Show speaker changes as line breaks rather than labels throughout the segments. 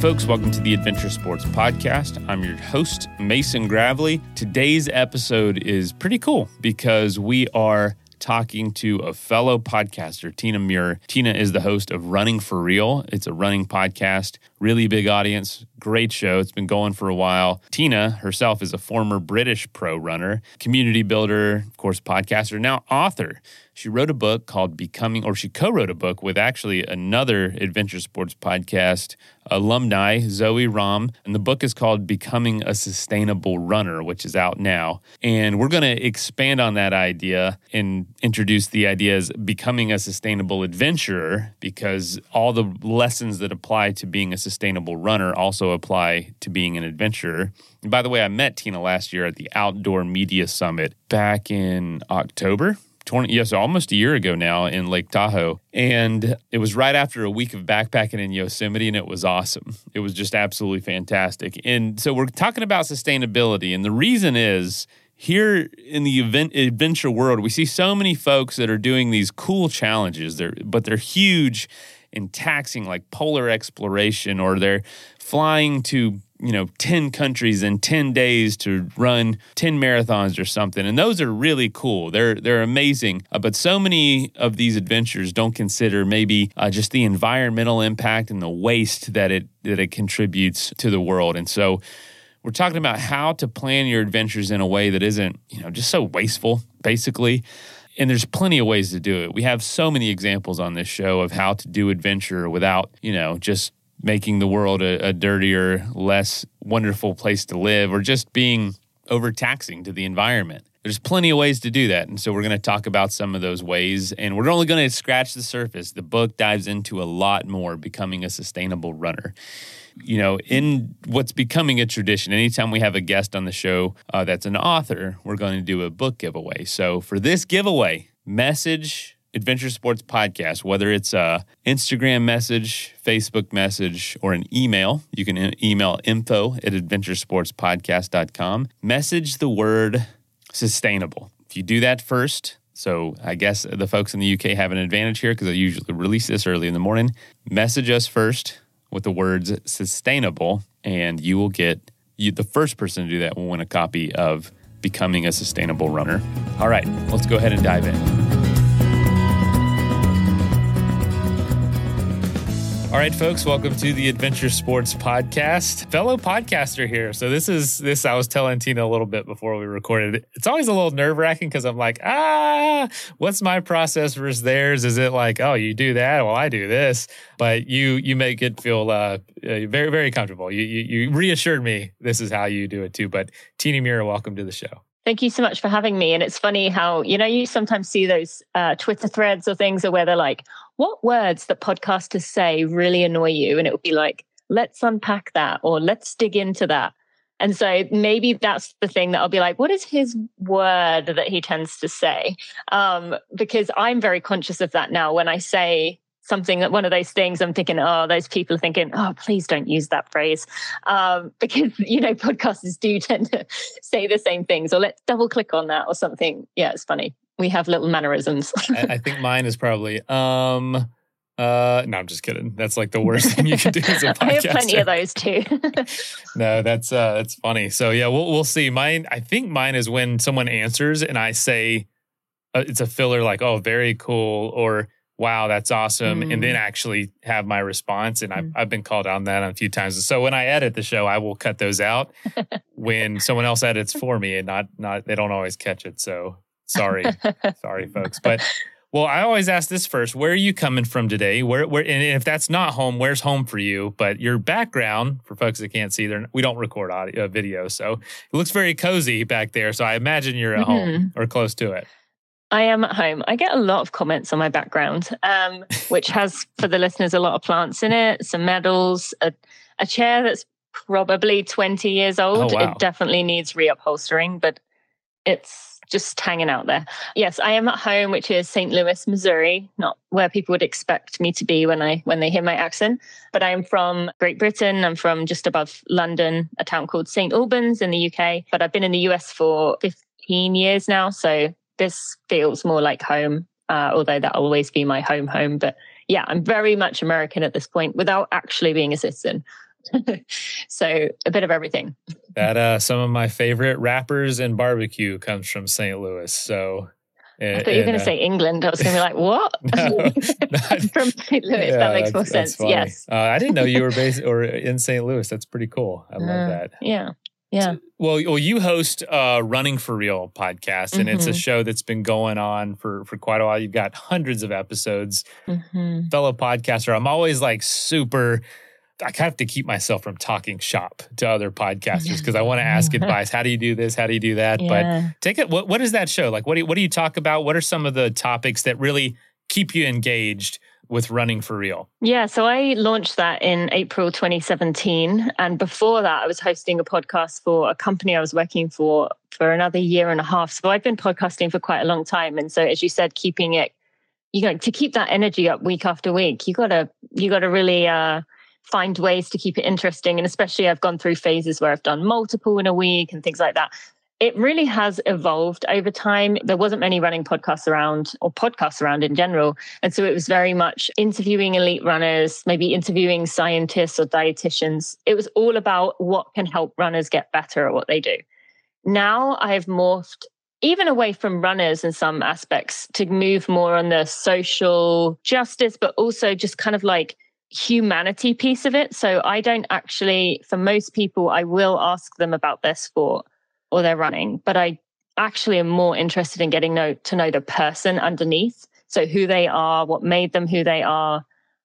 Folks, welcome to the Adventure Sports Podcast. I'm your host, Mason Gravely. Today's episode is pretty cool because we are talking to a fellow podcaster, Tina Muir. Tina is the host of Running for Real. It's a running podcast, really big audience, great show. It's been going for a while. Tina herself is a former British pro runner, community builder, of course, podcaster, now author. She wrote a book called Becoming, or she co wrote a book with actually another adventure sports podcast alumni, Zoe Rom. And the book is called Becoming a Sustainable Runner, which is out now. And we're going to expand on that idea and introduce the idea as becoming a sustainable adventurer because all the lessons that apply to being a sustainable runner also apply to being an adventurer. And by the way, I met Tina last year at the Outdoor Media Summit back in October. 20, yes, almost a year ago now in Lake Tahoe. And it was right after a week of backpacking in Yosemite, and it was awesome. It was just absolutely fantastic. And so we're talking about sustainability. And the reason is here in the event adventure world, we see so many folks that are doing these cool challenges, they're, but they're huge and taxing, like polar exploration, or they're flying to you know 10 countries in 10 days to run 10 marathons or something. And those are really cool. They're they're amazing. Uh, but so many of these adventures don't consider maybe uh, just the environmental impact and the waste that it that it contributes to the world. And so we're talking about how to plan your adventures in a way that isn't you know just so wasteful basically. And there's plenty of ways to do it. We have so many examples on this show of how to do adventure without, you know, just making the world a, a dirtier, less wonderful place to live, or just being overtaxing to the environment. There's plenty of ways to do that. And so we're going to talk about some of those ways. And we're only going to scratch the surface. The book dives into a lot more becoming a sustainable runner. You know, in what's becoming a tradition, anytime we have a guest on the show uh, that's an author, we're going to do a book giveaway. So for this giveaway, message Adventure Sports Podcast, whether it's a Instagram message, Facebook message, or an email, you can email info at adventuresportspodcast.com. Message the word sustainable. If you do that first, so I guess the folks in the UK have an advantage here because I usually release this early in the morning. Message us first with the words sustainable, and you will get you, the first person to do that will win a copy of Becoming a Sustainable Runner. All right, let's go ahead and dive in. All right, folks, welcome to the Adventure Sports Podcast. Fellow podcaster here. So this is this I was telling Tina a little bit before we recorded. It's always a little nerve-wracking because I'm like, ah, what's my process versus theirs? Is it like, oh, you do that, well, I do this, but you you make it feel uh, very very comfortable. You, you you reassured me this is how you do it too. But Tina Muir, welcome to the show.
Thank you so much for having me. And it's funny how, you know, you sometimes see those uh, Twitter threads or things where they're like, what words that podcasters say really annoy you? And it would be like, let's unpack that or let's dig into that. And so maybe that's the thing that I'll be like, what is his word that he tends to say? Um, because I'm very conscious of that now. When I say something that one of those things I'm thinking, oh, those people are thinking, oh, please don't use that phrase. Um, because, you know, podcasters do tend to say the same things or let's double click on that or something. Yeah, it's funny. We have little mannerisms.
I, I, think mine is probably, um, uh, no, I'm just kidding. That's like the worst thing you can do as a podcaster. I
have plenty of those too.
no, that's uh, that's funny. So yeah, we'll we'll see. Mine, I think mine is when someone answers and I say, uh, it's a filler like, oh, very cool, or wow, that's awesome. Mm. And then mm. actually have my response. And I've, mm. I've been called on that a few times. So when I edit the show, I will cut those out when someone else edits for me and not, not, they don't always catch it. So sorry, sorry folks. But well, I always ask this first. Where are you coming from today? Where, where, and if that's not home, where's home for you? But your background, for folks that can't see, there we don't record audio, uh, video, so it looks very cozy back there. So I imagine you're at mm-hmm. home or close to it.
I am at home. I get a lot of comments on my background, um, which has, for the listeners, a lot of plants in it, some medals, a, a chair that's probably 20 years old. Oh, wow. It definitely needs reupholstering, but it's just hanging out there. Yes, I am at home, which is St. Louis, Missouri, not where people would expect me to be when I when they hear my accent. But I am from Great Britain. I'm from just above London, a town called St. Albans in the UK. But I've been in the US for 15 years now, so this feels more like home, uh, although that'll always be my home home. But yeah, I'm very much American at this point without actually being a citizen. so a bit of everything.
That uh, some of my favorite rappers and barbecue comes from St. Louis. So
I thought you were going to uh, say England. I was going to be like, what? No, From St. Louis. Yeah, that makes more sense. Yes.
Uh, I didn't know you were based or in St. Louis. That's pretty cool. I love uh, that.
Yeah. Yeah. So,
well, well, you host a Running for Real podcast, and mm-hmm. it's a mm-hmm. show that's been going on for for quite a while. You've got hundreds of episodes. Mm-hmm. Fellow podcaster, I'm always like super I have to keep myself from talking shop to other podcasters because I want to ask advice. How do you do this? How do you do that? Yeah. But take it. What, what is that show like? What do you, what do you talk about? What are some of the topics that really keep you engaged with running for real?
Yeah, so I launched that in April 2017, and before that, I was hosting a podcast for a company I was working for for another year and a half. So I've been podcasting for quite a long time, and so as you said, keeping it, you know, to keep that energy up week after week, you gotta you gotta really. uh find ways to keep it interesting. And especially, I've gone through phases where I've done multiple in a week and things like that. It really has evolved over time. There wasn't many running podcasts around or podcasts around in general. And so it was very much interviewing elite runners, maybe interviewing scientists or dietitians. It was all about what can help runners get better at what they do. Now I've morphed even away from runners in some aspects to move more on the social justice, but also just kind of like humanity piece of it. So I don't actually, for most people, I will ask them about their sport or their running, but I actually am more interested in getting know, to know the person underneath. So who they are, what made them who they are,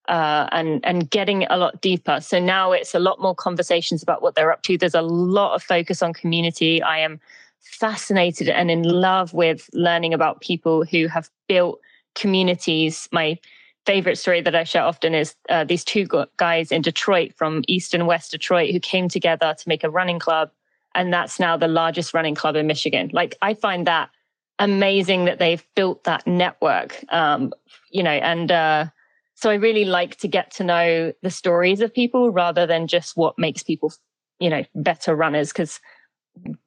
uh, and and getting a lot deeper. So now it's a lot more conversations about what they're up to. There's a lot of focus on community. I am fascinated and in love with learning about people who have built communities. My favorite story that I share often is uh, these two guys in Detroit from East and West Detroit who came together to make a running club. And that's now the largest running club in Michigan. Like, I find that amazing that they've built that network, um, you know, and uh, so I really like to get to know the stories of people rather than just what makes people, you know, better runners. Because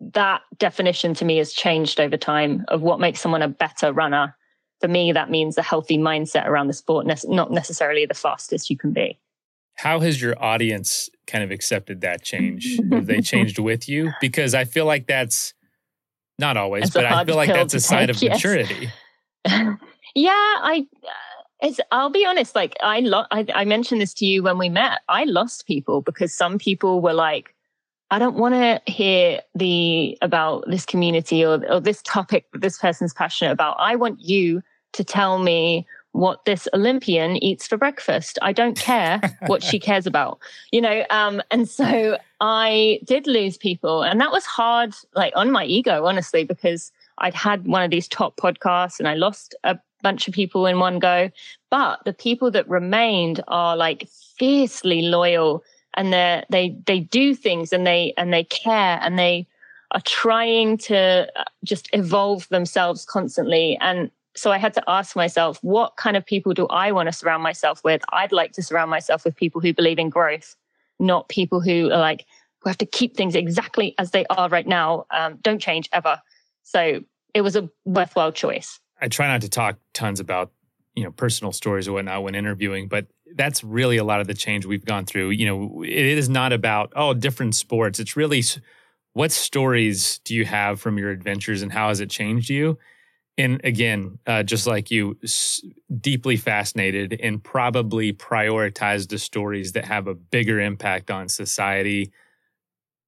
that definition to me has changed over time of what makes someone a better runner for me, that means a healthy mindset around the sport, not necessarily the fastest you can be.
How has your audience kind of accepted that change? Have they changed with you? Because I feel like that's not always, but I feel like that's a sign of yes. maturity.
yeah, I. Uh, it's, I'll be honest. Like I, lo- I, I mentioned this to you when we met. I lost people because some people were like, I don't want to hear the about this community or, or this topic that this person's passionate about. I want you to tell me what this Olympian eats for breakfast. I don't care what she cares about, you know. Um, and so I did lose people, and that was hard, like on my ego, honestly, because I'd had one of these top podcasts and I lost a bunch of people in one go. But the people that remained are like fiercely loyal and they they they do things and they and they care and they are trying to uh, just evolve themselves constantly and so I had to ask myself, what kind of people do I want to surround myself with? I'd like to surround myself with people who believe in growth, not people who are like, who have to keep things exactly as they are right now. Um, don't change ever. So it was a worthwhile choice.
I try not to talk tons about, you know, personal stories or whatnot when interviewing, but that's really a lot of the change we've gone through. You know, it is not about oh different sports. It's really what stories do you have from your adventures and how has it changed you? And again, uh, just like you, s- deeply fascinated and probably prioritize the stories that have a bigger impact on society,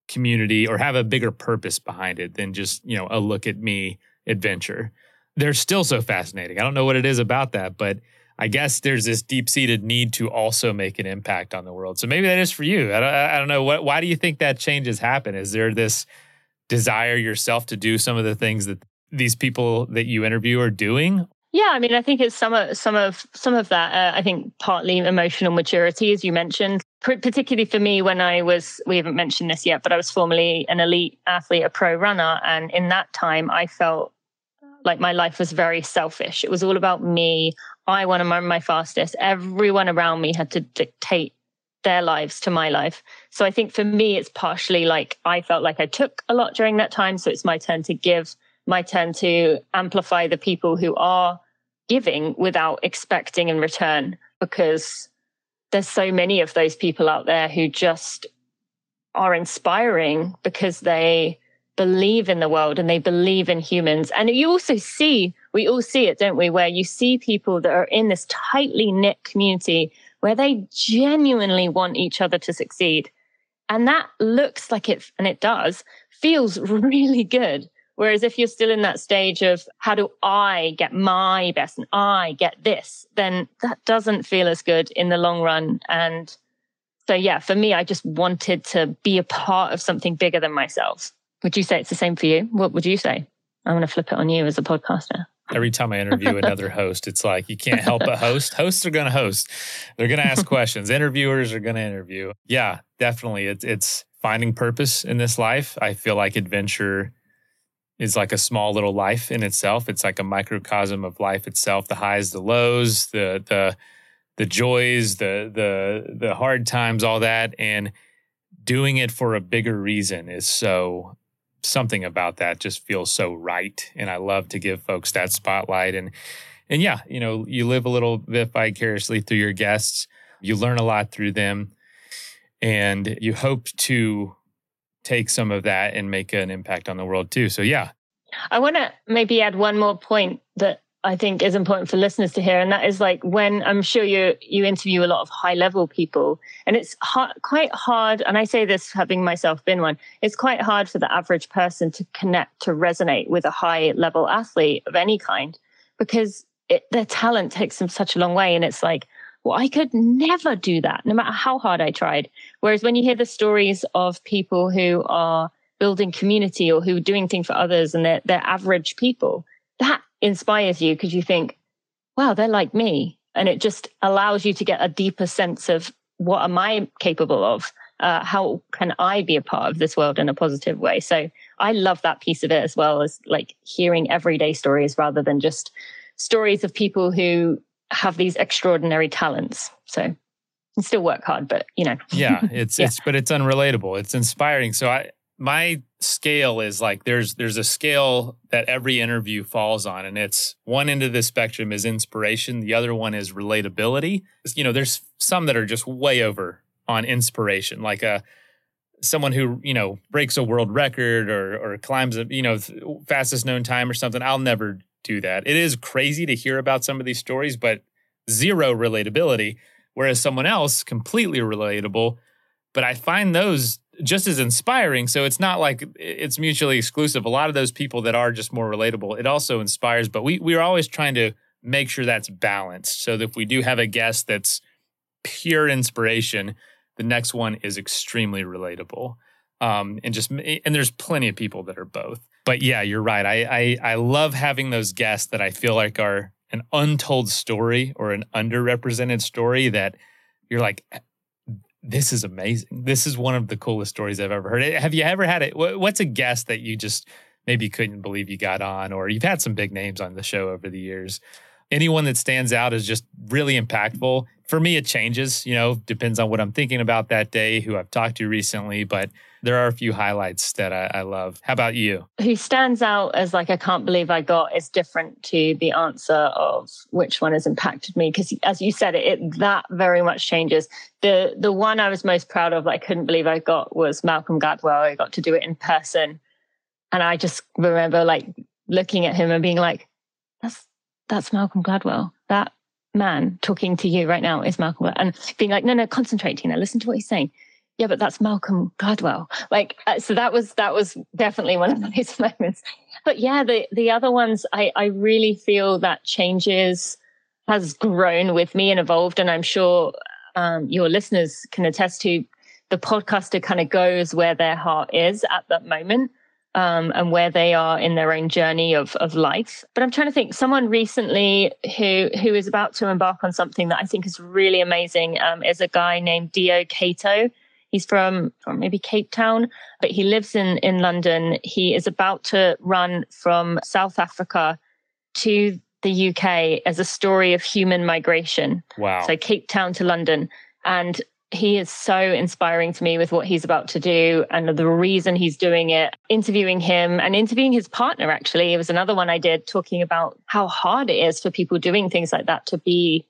community, or have a bigger purpose behind it than just you know a look at me adventure. They're still so fascinating. I don't know what it is about that, but I guess there's this deep seated need to also make an impact on the world. So maybe that is for you. I don't, I don't know. What, why do you think that change has happened? Is there this desire yourself to do some of the things that these people that you interview are doing?
Yeah, I mean, I think it's some of some of some of that. Uh, I think partly emotional maturity, as you mentioned, particularly for me when I was. We haven't mentioned this yet, but I was formerly an elite athlete, a pro runner, and in that time, I felt like my life was very selfish. It was all about me. I want to run my fastest. Everyone around me had to dictate their lives to my life. So I think for me, it's partially like I felt like I took a lot during that time. So it's my turn to give, my turn to amplify the people who are giving without expecting in return because there's so many of those people out there who just are inspiring because they believe in the world and they believe in humans. And you also see, we all see it, don't we? Where you see people that are in this tightly knit community where they genuinely want each other to succeed. And that looks like it, and it does, feels really good. Whereas if you're still in that stage of how do I get my best and I get this, then that doesn't feel as good in the long run. And so, yeah, for me, I just wanted to be a part of something bigger than myself. Would you say it's the same for you? What would you say? I'm going to flip it on you as a podcaster.
Every time I interview another host, it's like you can't help but host. Hosts are going to host. They're going to ask questions. Interviewers are going to interview. Yeah, definitely. It's it's finding purpose in this life. I feel like adventure is like a small little life in itself. It's like a microcosm of life itself, the highs, the lows, the the the joys, the the the hard times, all that and doing it for a bigger reason is so something about that just feels so right and I love to give folks that spotlight and and yeah, you know, you live a little bit vicariously through your guests. You learn a lot through them and you hope to take some of that and make an impact on the world too. So yeah.
I want to maybe add one more point that I think is important for listeners to hear, and that is like when I'm sure you you interview a lot of high level people, and it's hard, quite hard. And I say this having myself been one. It's quite hard for the average person to connect to resonate with a high level athlete of any kind because it, their talent takes them such a long way, and it's like well, I could never do that, no matter how hard I tried. Whereas when you hear the stories of people who are building community or who are doing things for others and they're, they're average people, that inspires you because you think, wow, they're like me. And it just allows you to get a deeper sense of what am I capable of? Uh, how can I be a part of this world in a positive way? So I love that piece of it as well as like hearing everyday stories rather than just stories of people who have these extraordinary talents. So still work hard, but you know.
yeah, it's yeah. it's but it's unrelatable. It's inspiring. So I my scale is like there's there's a scale that every interview falls on and it's one end of the spectrum is inspiration the other one is relatability. You know there's some that are just way over on inspiration like a someone who you know breaks a world record or or climbs a you know fastest known time or something i'll never do that. It is crazy to hear about some of these stories but zero relatability whereas someone else completely relatable. But i find those just as inspiring. So it's not like it's mutually exclusive. A lot of those people that are just more relatable, it also inspires. But we we're always trying to make sure that's balanced. So that if we do have a guest that's pure inspiration, the next one is extremely relatable. Um, and just and there's plenty of people that are both. But yeah, you're right. I, I I love having those guests that I feel like are an untold story or an underrepresented story that you're like this is amazing. This is one of the coolest stories I've ever heard. Eh, have you ever had it? What's a guest that you just maybe couldn't believe you got on, or you've had some big names on the show over the years? Anyone that stands out is just really impactful. For me, it changes, you know, depends on what I'm thinking about that day, who I've talked to recently, but there are a few highlights that I, I, love. How about you?
Who stands out as like I can't believe I got is different to the answer of which one has impacted me because as you said it, it, that very much changes. The the one I was most proud of I couldn't believe I got was Malcolm Gladwell. I got to do it in person, and I just remember like looking at him and being like, "That's that's Malcolm Gladwell. That man talking to you right now is Malcolm," and being like, "No, no, concentrate, Tina. Listen to what he's saying." Yeah, but that's Malcolm Gladwell. Like, uh, so that was, that was definitely one of those moments. But yeah, the, the other ones, I, I really feel that changes has grown with me and evolved. And I'm sure um, your listeners can attest to the podcaster kind of goes where their heart is at that moment. Um, and where they are in their own journey of of life. But I'm trying to think. Someone recently who who is about to embark on something that I think is really amazing um, is a guy named Dio Kato. He's from, from maybe Cape Town, but he lives in, in London. He is about to run from South Africa to the UK as a story of human migration.
Wow.
So Cape Town to London. And he is so inspiring to me with what he's about to do and the reason he's doing it. Interviewing him and interviewing his partner, actually, it was another one I did talking about how hard it is for people doing things like that to be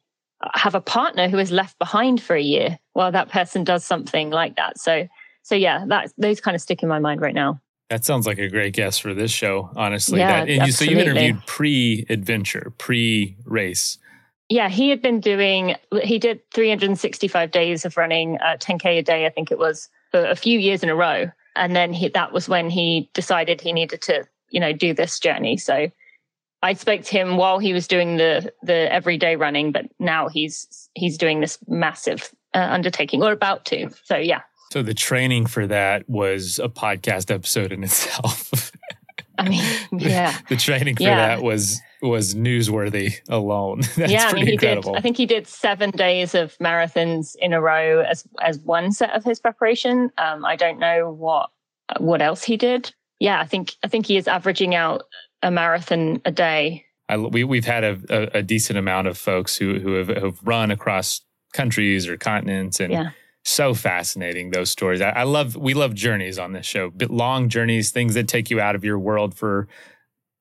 have a partner who is left behind for a year while that person does something like that. So so yeah, that those kind of stick in my mind right now.
That sounds like a great guest for this show, honestly.
Yeah,
that, and you, so you interviewed pre-adventure, pre-race.
Yeah, he had been doing, he did 365 days of running uh, 10K a day, I think it was, for a few years in a row. And then he, that was when he decided he needed to, you know, do this journey. So I spoke to him while he was doing the the everyday running, but now he's he's doing this massive uh, undertaking or about to. So yeah,
So the training for that was a podcast episode in itself.
I mean, yeah.
the training for
Yeah.
that was was newsworthy alone. That's
yeah, I
pretty
mean, he
incredible.
did. I think he did seven days of marathons in a row as as one set of his preparation. Um, I don't know what what else he did. Yeah, I think I think he is averaging out a marathon a day.
I, we we've had a, a, a decent amount of folks who who have, have run across countries or continents, and
Yeah.
so fascinating those stories. I, I love we love journeys on this show, but long journeys, things that take you out of your world for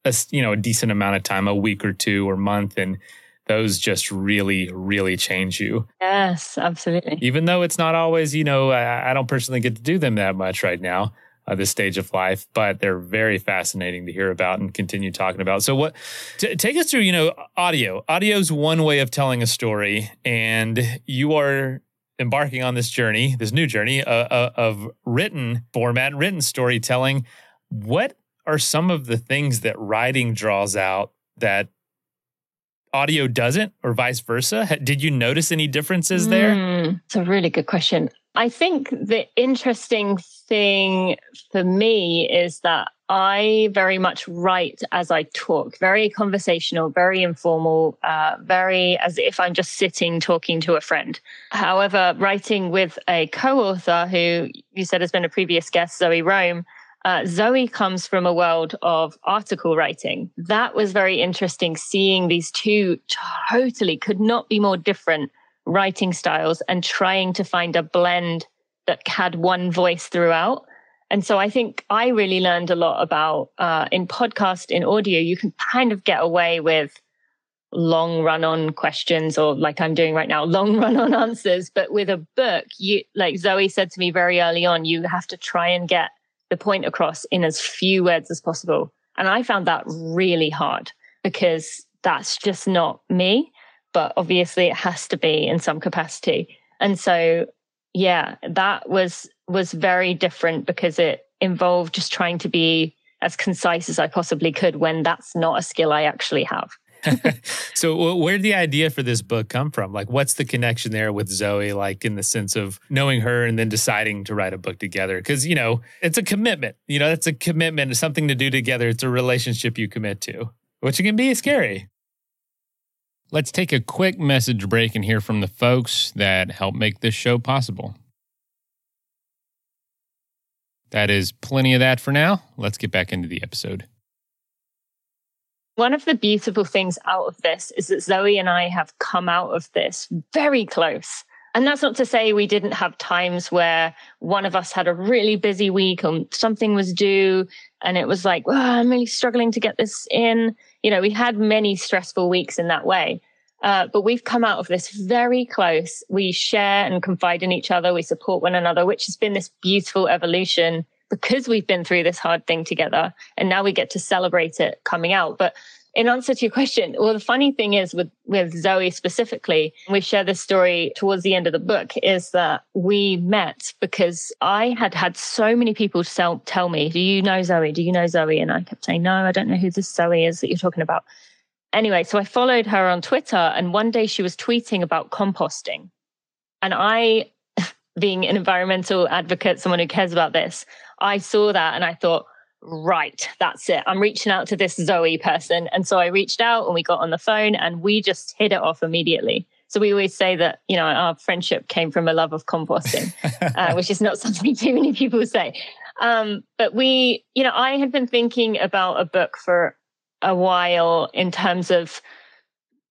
a you know a decent amount of time, a week or two or month, and those just really really change you.
Yes, absolutely.
Even though it's not always you know I, I don't personally get to do them that much right now. Uh, this stage of life, but they're very fascinating to hear about and continue talking about. So, what t- take us through? You know, audio. Audio is one way of telling a story, and you are embarking on this journey, this new journey uh, uh, of written format, written storytelling. What are some of the things that writing draws out that audio doesn't, or vice versa? Did you notice any differences there?
Mm, it's a really good question. I think the interesting thing for me is that I very much write as I talk, very conversational, very informal, uh, very as if I'm just sitting talking to a friend. However, writing with a co author who you said has been a previous guest, Zoe Rom, uh, Zoe comes from a world of article writing. That was very interesting seeing these two totally could not be more different writing styles and trying to find a blend that had one voice throughout. And so I think I really learned a lot about uh, in podcast, in audio, you can kind of get away with long run on questions or like I'm doing right now, long run on answers. But with a book, you like Zoe said to me very early on, you have to try and get the point across in as few words as possible. And I found that really hard because that's just not me. But obviously it has to be in some capacity. And so yeah, that was was very different because it involved just trying to be as concise as I possibly could when that's not a skill I actually have.
so where did the idea for this book come from? Like what's the connection there with zoe like in the sense of knowing her and then deciding to write a book together? Because you know it's a commitment. You know it's a commitment. It's something to do together. It's a relationship you commit to which can be scary
Let's take a quick message break and hear from the folks that help make this show possible. That is plenty of that for now. Let's get back into the episode.
One of the beautiful things out of this is that Zoe and I have come out of this very close. And that's not to say we didn't have times where one of us had a really busy week and something was due and it was like, oh, I'm really struggling to get this in. You know, we had many stressful weeks in that way. Uh, but we've come out of this very close. We share and confide in each other. We support one another, which has been this beautiful evolution because we've been through this hard thing together. And now we get to celebrate it coming out. But in answer to your question, well, the funny thing is with, with Zoe specifically, we share this story towards the end of the book is that we met because I had had so many people tell, tell me, do you know Zoe? Do you know Zoe? And I kept saying, no, I don't know who this Zoe is that you're talking about. Anyway, so I followed her on Twitter and one day she was tweeting about composting. And I, being an environmental advocate, someone who cares about this, I saw that and I thought, right, that's it. I'm reaching out to this Zoe person. And so I reached out and we got on the phone and we just hit it off immediately. So we always say that, you know, our friendship came from a love of composting, uh, which is not something too many people say. Um, but we, you know, I had been thinking about a book for a while in terms of,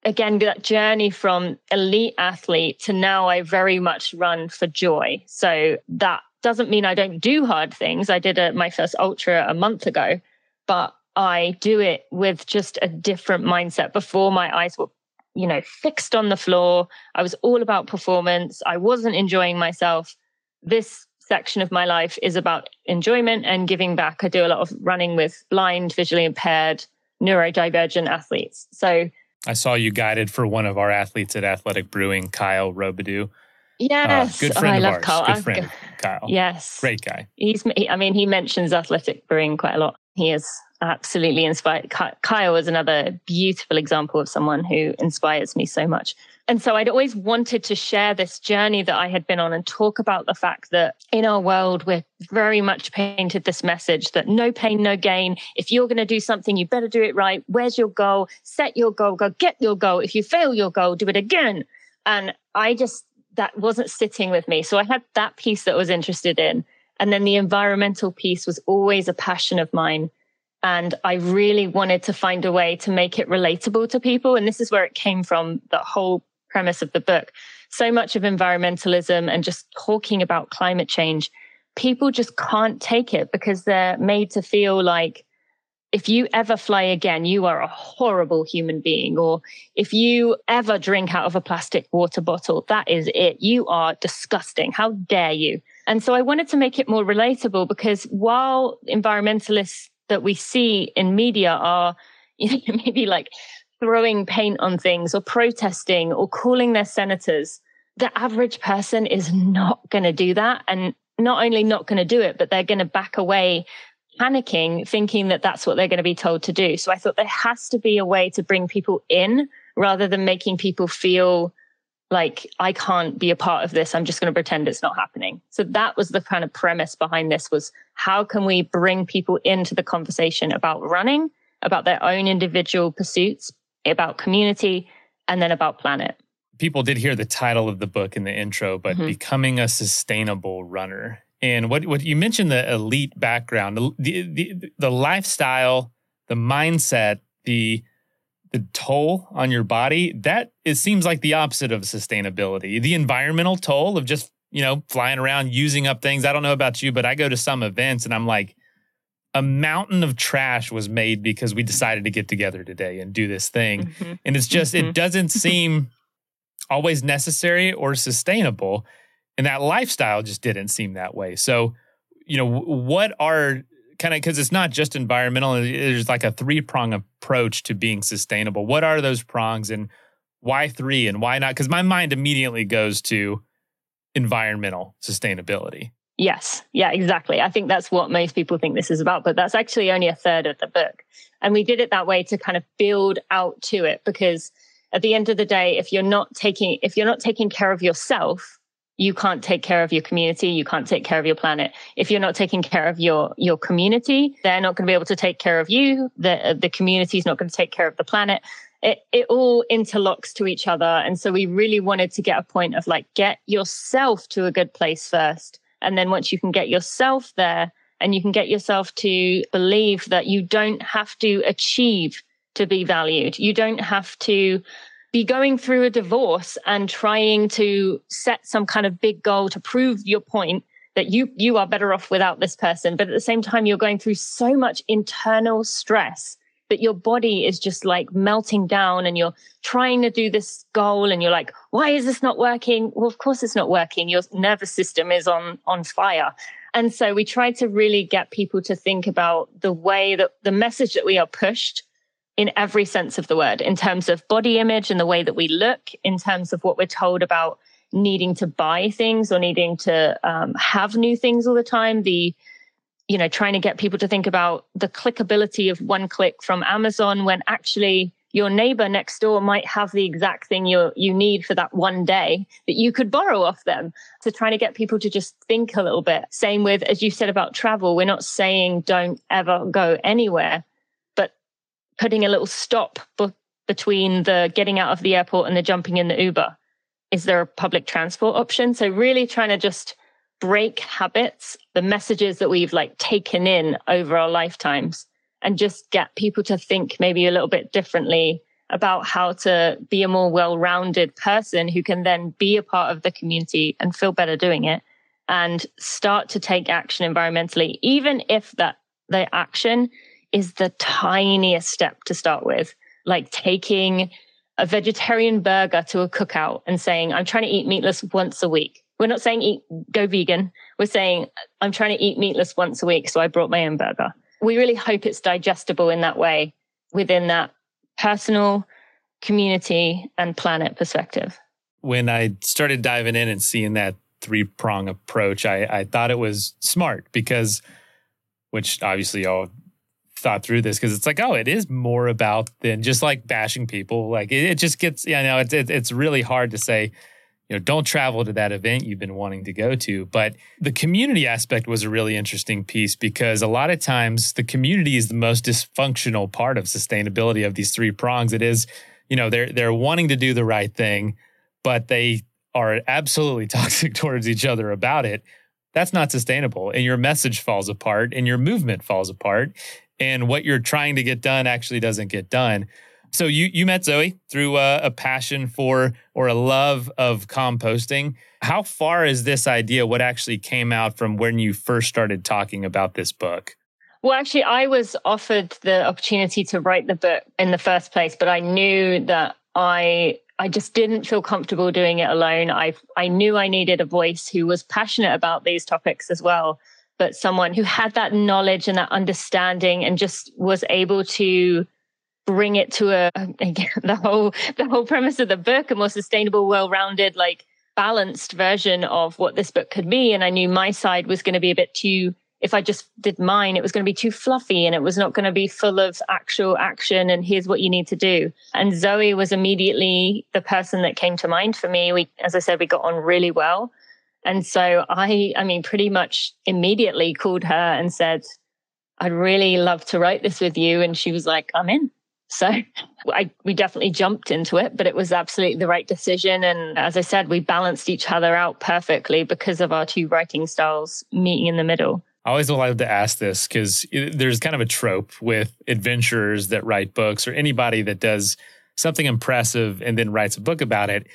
again, that journey from elite athlete to now I very much run for joy. So that doesn't mean I don't do hard things. I did a, my first ultra a month ago, but I do it with just a different mindset. Before my eyes were, you know, fixed on the floor. I was all about performance. I wasn't enjoying myself. This section of my life is about enjoyment and giving back. I do a lot of running with blind, visually impaired, neurodivergent athletes. So
I saw you guided for one of our athletes at Athletic Brewing, Kyle Robidoux.
Yes,
uh, good friend
oh, I love. Kyle.
Good friend, Kyle.
Yes,
great guy.
He's. I mean, he mentions Athletic Brewing quite a lot. He is absolutely inspired. Kyle is another beautiful example of someone who inspires me so much. And so I'd always wanted to share this journey that I had been on and talk about the fact that in our world, we're very much painted this message that no pain, no gain. If you're going to do something, you better do it right. Where's your goal? Set your goal, go get your goal. If you fail your goal, do it again. And I just, that wasn't sitting with me. So I had that piece that I was interested in. And then the environmental piece was always a passion of mine. And I really wanted to find a way to make it relatable to people. And this is where it came from the whole premise of the book. So much of environmentalism and just talking about climate change, people just can't take it because they're made to feel like if you ever fly again, you are a horrible human being. Or if you ever drink out of a plastic water bottle, that is it. You are disgusting. How dare you? And so I wanted to make it more relatable because while environmentalists that we see in media are you know, maybe like throwing paint on things or protesting or calling their senators. The average person is not going to do that. And not only not going to do it, but they're going to back away panicking, thinking that that's what they're going to be told to do. So I thought there has to be a way to bring people in rather than making people feel like I can't be a part of this. I'm just going to pretend it's not happening. So that was the kind of premise behind this was how can we bring people into the conversation about running, about their own individual pursuits, about community, and then about planet.
People did hear the title of the book in the intro, but mm-hmm. becoming a sustainable runner. And what, what you mentioned the elite background, the, the, the lifestyle, the mindset, the the toll on your body, that it seems like the opposite of sustainability. The environmental toll of just, you know, flying around using up things. I don't know about you, but I go to some events and I'm like, a mountain of trash was made because we decided to get together today and do this thing. Mm-hmm. And it's just, mm-hmm. it doesn't seem always necessary or sustainable. And that lifestyle just didn't seem that way. So, you know, what are kind of because it's not just environmental, there's like a three prong approach to being sustainable. What are those prongs and why three and why not? Because my mind immediately goes to environmental sustainability.
Yes. Yeah, exactly. I think that's what most people think this is about, but that's actually only a third of the book. And we did it that way to kind of build out to it because at the end of the day, if you're not taking, if you're not taking care of yourself, you can't take care of your community. You can't take care of your planet. If you're not taking care of your, your community, they're not going to be able to take care of you. The, the community is not going to take care of the planet. It, it all interlocks to each other. And so we really wanted to get a point of like, get yourself to a good place first and then once you can get yourself there and you can get yourself to believe that you don't have to achieve to be valued, you don't have to be going through a divorce and trying to set some kind of big goal to prove your point that you you are better off without this person. But at the same time you're going through so much internal stress that your body is just like melting down and you're trying to do this goal and you're like why is this not working? Well of course it's not working. Your nervous system is on on fire. And so we try to really get people to think about the way that the message that we are pushed in every sense of the word in terms of body image and the way that we look in terms of what we're told about needing to buy things or needing to um, have new things all the time the you know, trying to get people to think about the clickability of one click from Amazon when actually your neighbor next door might have the exact thing you you need for that one day that you could borrow off them. So trying to get people to just think a little bit. Same with as you said about travel, we're not saying don't ever go anywhere, putting a little stop b- between the getting out of the airport and the jumping in the Uber. Is there a public transport option? So really trying to just break habits, the messages that we've like taken in over our lifetimes and just get people to think maybe a little bit differently about how to be a more well-rounded person who can then be a part of the community and feel better doing it and start to take action environmentally even if that the action is the tiniest step to start with like taking a vegetarian burger to a cookout and saying i'm trying to eat meatless once a week we're not saying eat, go vegan. We're saying I'm trying to eat meatless once a week. So I brought my own burger. We really hope it's digestible in that way within that personal, community, and planet perspective.
When I started diving in and seeing that three prong approach, I, I thought it was smart because, which obviously y'all thought through this because it's like, oh, it is more about than just like bashing people. Like it, it just gets, you know, it's it, it's really hard to say, you know, don't travel to that event you've been wanting to go to. But the community aspect was a really interesting piece because a lot of times the community is the most dysfunctional part of sustainability of these three prongs. It is, you know, they're they're wanting to do the right thing, but they are absolutely toxic towards each other about it. That's not sustainable. And your message falls apart and your movement falls apart and what you're trying to get done actually doesn't get done. So you you met Zoe through a, a, passion for or a love of composting. How far is this idea? What actually came out from when you first started talking about this book?
Well, actually, I was offered the opportunity to write the book in the first place, but I knew that I I just didn't feel comfortable doing it alone. I I knew I needed a voice who was passionate about these topics as well but someone who had that knowledge and that understanding and just was able to bring it to a again, the whole the whole premise of the book a more sustainable well-rounded like balanced version of what this book could be. And i knew my side was going to be a bit too if i just did mine it was going to be too fluffy and it was not going to be full of actual action and here's what you need to do. And zoe was immediately the person that came to mind for me. We as i said we got on really well and so I, I mean, pretty much immediately called her and said, I'd really love to write this with you. And she was like, I'm in. So I, we definitely jumped into it, but it was absolutely the right decision. And as I said, we balanced each other out perfectly because of our two writing styles meeting in the middle.
I always love to ask this because there's kind of a trope with adventurers that write books or anybody that does something impressive and then writes a book about it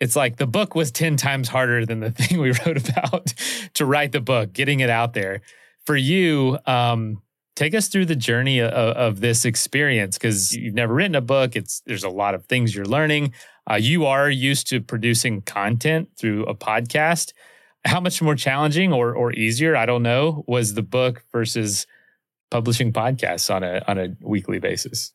it's like the book was 10 times harder than the thing we wrote about to write the book, getting it out there. For you, um, take us through the journey of, of this experience because you've never written a book. It's there's a lot of things you're learning. Uh, you are used to producing content through a podcast. How much more challenging or or easier, I don't know, was the book versus publishing podcasts on a on a weekly basis?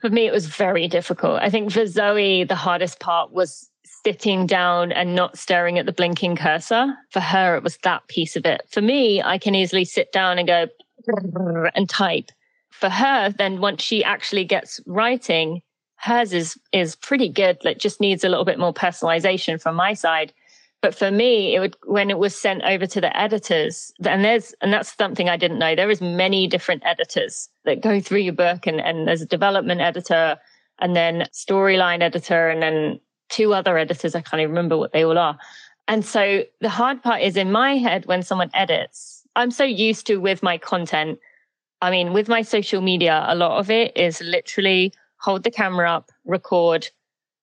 For me, it was very difficult. I think for Zoe, the hardest part was sitting down and not staring at the blinking cursor. For her, it was that piece of it. For me, I can easily sit down and go and type. For her, then once she actually gets writing, hers is is pretty good. It just needs a little bit more personalization from my side. But for me, it would when it was sent over to the editors, and there's and that's something I didn't know. There is many different editors that go through your book, and and there's a development editor, and then storyline editor, and then two other editors. I can't even remember what they all are. And so the hard part is in my head when someone edits, I'm so used to with my content. I mean, with my social media, a lot of it is literally hold the camera up, record,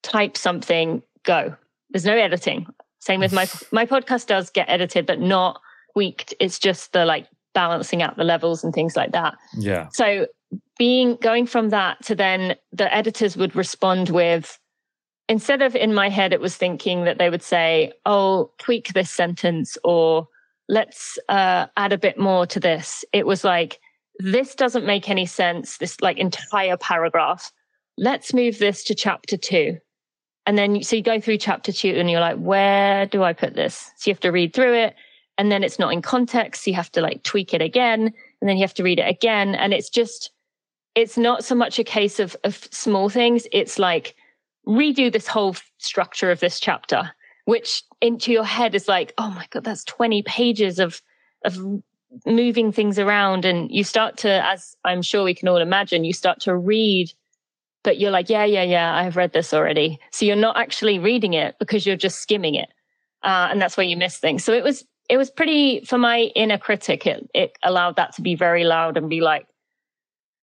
type something, go. There's no editing. Same with my my podcast does get edited, but not tweaked. It's just the like balancing out the levels and things like that.
Yeah.
So being going from that to then the editors would respond with instead of in my head, it was thinking that they would say, oh, tweak this sentence or let's uh, add a bit more to this. It was like, this doesn't make any sense, this like entire paragraph. Let's move this to chapter two. And then, so you go through chapter two and you're like, where do I put this? So you have to read through it and then it's not in context. So you have to like tweak it again and then you have to read it again. And it's just, it's not so much a case of, of small things. It's like, redo this whole structure of this chapter, which into your head is like, oh my God, that's 20 pages of, of moving things around. And you start to, as I'm sure we can all imagine, you start to read but you're like, yeah, yeah, yeah, I've read this already. So you're not actually reading it because you're just skimming it. Uh, and that's where you miss things. So it was, it was pretty, for my inner critic, it, it allowed that to be very loud and be like,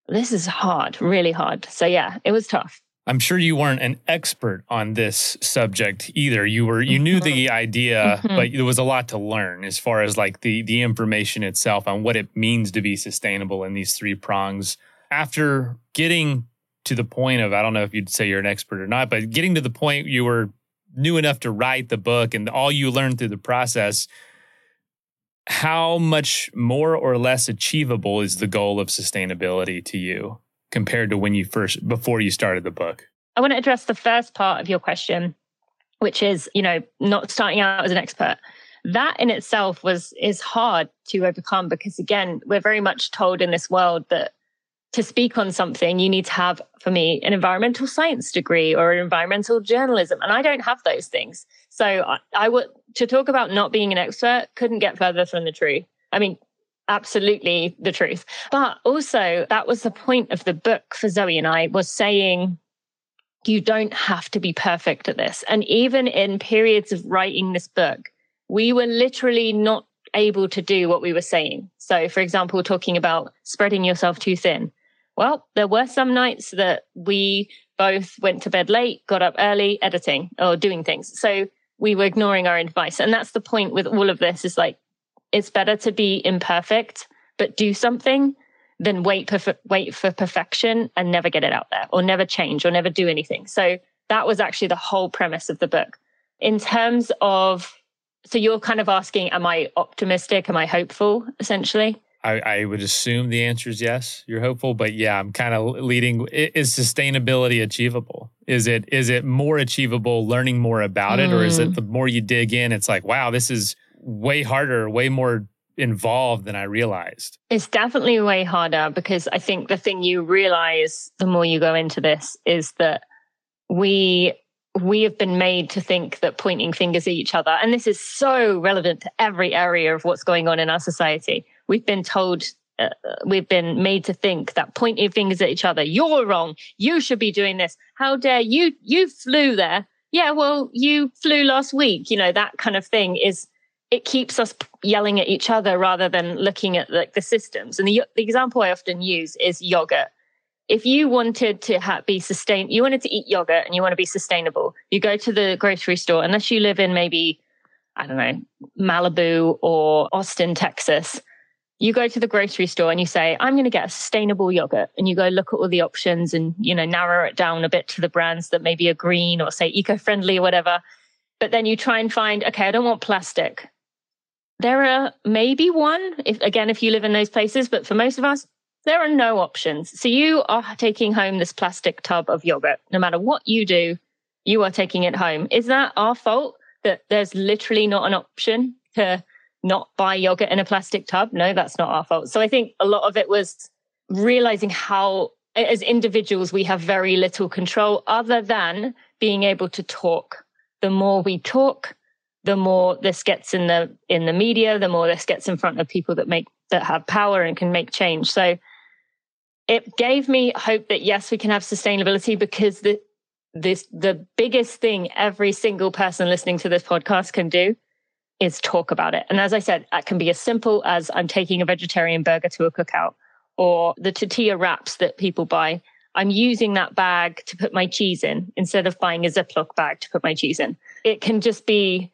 this is hard, really hard. So yeah, it was tough.
I'm sure you weren't an expert on this subject either. You were you knew the mm-hmm. idea, mm-hmm. but there was a lot to learn as far as like the the information itself on what it means to be sustainable in these three prongs. After getting to the point of I don't know if you'd say you're an expert or not, but getting to the point you were new enough to write the book and all you learned through the process, how much more or less achievable is the goal of sustainability to you compared to when you first before you started the book?
I want to address the first part of your question, which is, you know, not starting out as an expert. That in itself was is hard to overcome because again, we're very much told in this world that to speak on something, you need to have, for me, an environmental science degree or an environmental journalism. And I don't have those things. So I, I would, to talk about not being an expert, couldn't get further from the truth. I mean, absolutely the truth. But also, that was the point of the book for Zoe and I was saying, you don't have to be perfect at this. And even in periods of writing this book, we were literally not able to do what we were saying. So, for example, talking about spreading yourself too thin. Well, there were some nights that we both went to bed late, got up early, editing or doing things. So we were ignoring our advice. And that's the point with all of this is like, it's better to be imperfect, but do something than wait, perf- wait for perfection and never get it out there or never change or never do anything. So that was actually the whole premise of the book. In terms of, so you're kind of asking, am I optimistic? Am I hopeful essentially?
I, I, would assume the answer is yes. You're hopeful, but yeah, I'm kind of leading. Is sustainability achievable? Is it is it more achievable learning more about mm. it, or is it mm. the more you dig in, it's like, wow, this is way harder, way more involved than I realized.
It's definitely way harder because I think the thing you realize the more you go into this is that we we have been made to think that pointing fingers at each other, and this is so relevant to every area of what's going on in our society. We've been told uh, we've been made to think that pointing fingers at each other you're wrong. You should be doing this. How dare you you flew there. Yeah well you flew last week. You know that kind of thing is it keeps us yelling at each other rather than looking at like the systems and the, the example i often use is yogurt if you wanted to ha- be sustain you wanted to eat yogurt and you want to be sustainable you go to the grocery store unless you live in maybe i don't know malibu or austin texas you go to the grocery store and you say, I'm going to get a sustainable yogurt. And you go look at all the options and, you know, narrow it down a bit to the brands that maybe are green or say eco friendly or whatever. But then you try and find, okay, I don't want plastic. There are maybe one, if again, if you live in those places, but for most of us, there are no options. So you are taking home this plastic tub of yogurt. No matter what you do, you are taking it home. Is that our fault that there's literally not an option to not buy yogurt in a plastic tub. No, that's not our fault. So I think a lot of it was realizing how, as individuals, we have very little control other than being able to talk. The more we talk, the more this gets in the in the media, the more this gets in front of people that make that have power and can make change. So it gave me hope that yes, we can have sustainability because the this the biggest thing every single person listening to this podcast can do is talk about it. And as I said, that can be as simple as I'm taking a vegetarian burger to a cookout or the tortilla wraps that people buy. I'm using that bag to put my cheese in instead of buying a Ziploc bag to put my cheese in. It can just be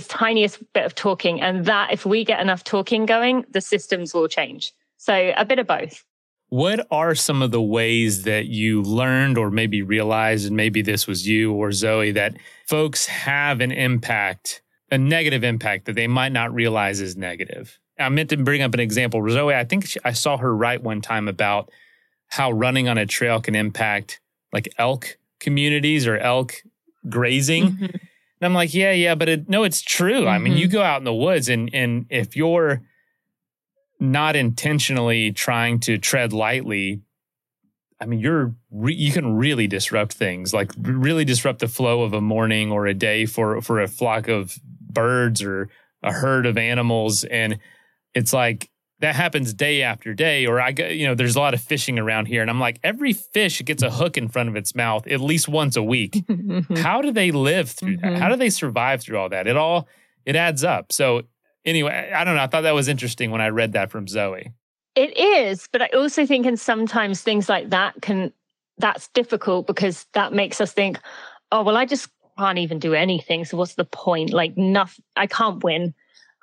the tiniest bit of talking. And that, if we get enough talking going, the systems will change. So a bit of both.
What are some of the ways that you learned or maybe realized, and maybe this was you or Zoe, that folks have an impact a negative impact that they might not realize is negative. I meant to bring up an example. Zoe, I think she, I saw her write one time about how running on a trail can impact like elk communities or elk grazing. Mm-hmm. And I'm like, yeah, yeah, but it, no, it's true. Mm-hmm. I mean, you mm-hmm. go out in the woods and and if you're not intentionally trying to tread lightly, I mean, you're re- you can really disrupt things, like really disrupt the flow of a morning or a day for for a flock of birds or a herd of animals. And it's like that happens day after day. Or I get, you know, there's a lot of fishing around here. And I'm like, every fish gets a hook in front of its mouth at least once a week. How do they live through mm-hmm. that? How do they survive through all that? It all, it adds up. So anyway, I don't know. I thought that was interesting when I read that from Zoe.
It is, but I also think, and sometimes things like that can, that's difficult because that makes us think, oh, well, I just can't even do anything. So what's the point? Like nothing. I can't win.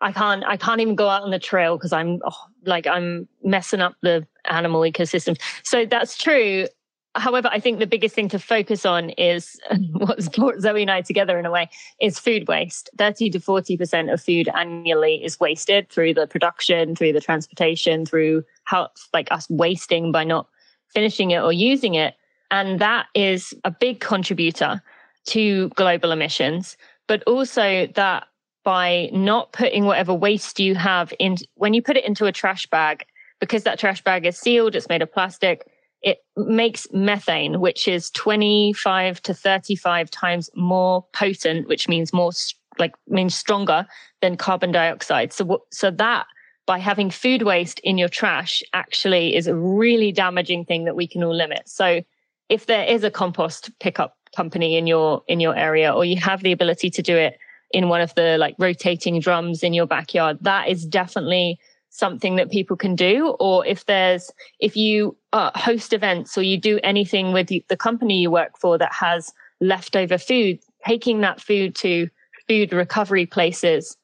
I can't. I can't even go out on the trail because I'm oh, like I'm messing up the animal ecosystem. So that's true. However, I think the biggest thing to focus on is what's brought Zoe and I together in a way is food waste. 30 to 40% of food annually is wasted through the production, through the transportation, through how like us wasting by not finishing it or using it. And that is a big contributor to global emissions, but also that by not putting whatever waste you have in when you put it into a trash bag, because that trash bag is sealed, it's made of plastic, it makes methane, which is 25 to 35 times more potent, which means more like means stronger than carbon dioxide. So, so that by having food waste in your trash actually is a really damaging thing that we can all limit. So, if there is a compost pickup company in your in your area, or you have the ability to do it in one of the like rotating drums in your backyard, that is definitely something that people can do. Or if there's if you uh, host events or you do anything with the company you work for that has leftover food taking that food to food recovery places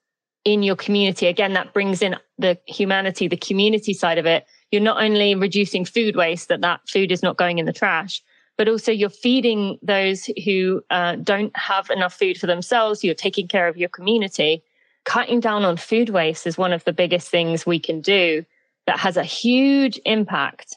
in your community again that brings in the humanity the community side of it. You're not only reducing food waste that that food is not going in the trash but also you're feeding those who uh, don't have enough food for themselves you're taking care of your community cutting down on food waste is one of the biggest things we can do that has a huge impact,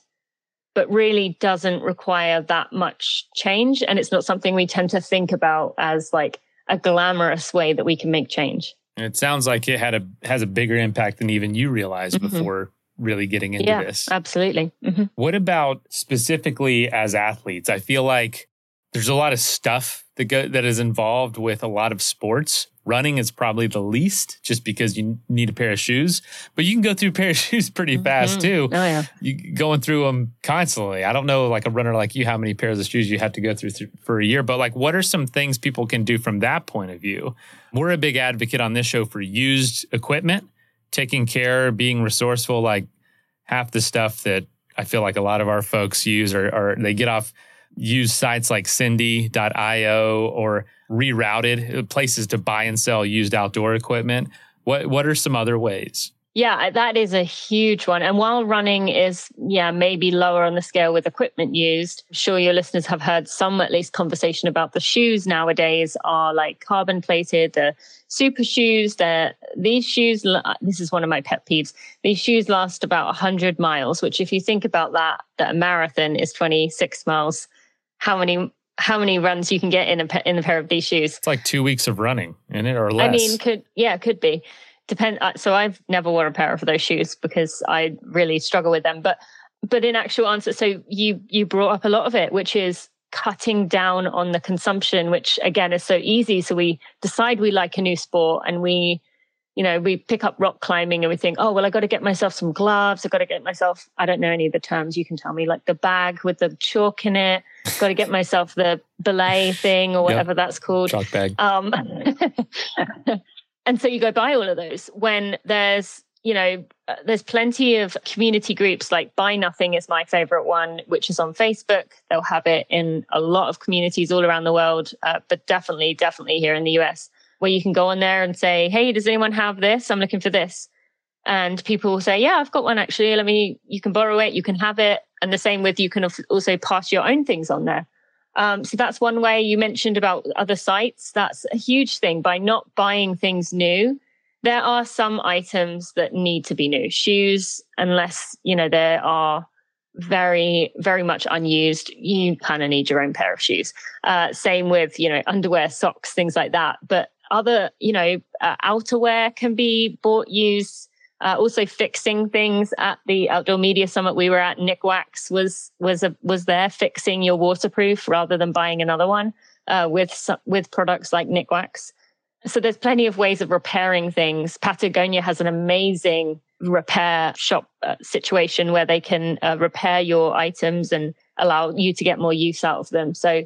but really doesn't require that much change. And it's not something we tend to think about as like a glamorous way that we can make change.
it sounds like it had a has a bigger impact than even you realized mm-hmm. before really getting into
yeah,
this.
Absolutely. Mm-hmm.
What about specifically as athletes? I feel like there's a lot of stuff that go, that is involved with a lot of sports Running is probably the least just because you need a pair of shoes, but you can go through a pair of shoes pretty mm-hmm. fast too.
Oh, yeah.
You going through them constantly. I don't know, like a runner like you, how many pairs of shoes you have to go through th- for a year, but like, what are some things people can do from that point of view? We're a big advocate on this show for used equipment, taking care, being resourceful. Like half the stuff that I feel like a lot of our folks use or, or they get off use sites like Cindy.io or rerouted uh, places to buy and sell used outdoor equipment. What what are some other ways?
Yeah, uh, that is a huge one. And while running is, yeah, maybe lower on the scale with equipment used, I'm sure your listeners have heard some at least conversation about the shoes nowadays are like carbon plated, the super shoes. That these shoes, uh, this is one of my pet peeves. These shoes last about 100 miles, which if you think about that, that a marathon is 26 miles. How many how many runs you can get in a in a pair of these shoes.
It's like two weeks of running in it or less.
I mean, could yeah, could be. Depend. Uh, so I've never worn a pair of those shoes because I really struggle with them. But but in actual answer, so you you brought up a lot of it, which is cutting down on the consumption, which again is so easy. So we decide we like a new sport and we you know, we pick up rock climbing and we think, oh, well, I got to get myself some gloves. I got to get myself, I don't know any of the terms. You can tell me, like the bag with the chalk in it. got to get myself the belay thing or whatever yep. that's called.
Chalk bag.
Um, and so you go buy all of those when there's, you know, uh, there's plenty of community groups like Buy Nothing is my favorite one, which is on Facebook. They'll have it in a lot of communities all around the world, uh, but definitely, definitely here in the US where you can go on there and say, Hey, does anyone have this? I'm looking for this. And people will say, Yeah, I've got one actually. Let me, you can borrow it, you can have it. And the same with you can also pass your own things on there. Um, so that's one way you mentioned about other sites. That's a huge thing by not buying things new. There are some items that need to be new shoes, unless, you know, there are very, very much unused. You kind of need your own pair of shoes. Uh, same with, you know, underwear, socks, things like that. But other, you know, uh, outerwear can be bought, used. Uh, also fixing things at the outdoor media summit we were at. Nikwax was was a, was there fixing your waterproof rather than buying another one uh, with with products like Nikwax. So there's plenty of ways of repairing things. Patagonia has an amazing repair shop uh, situation where they can uh, repair your items and allow you to get more use out of them. So,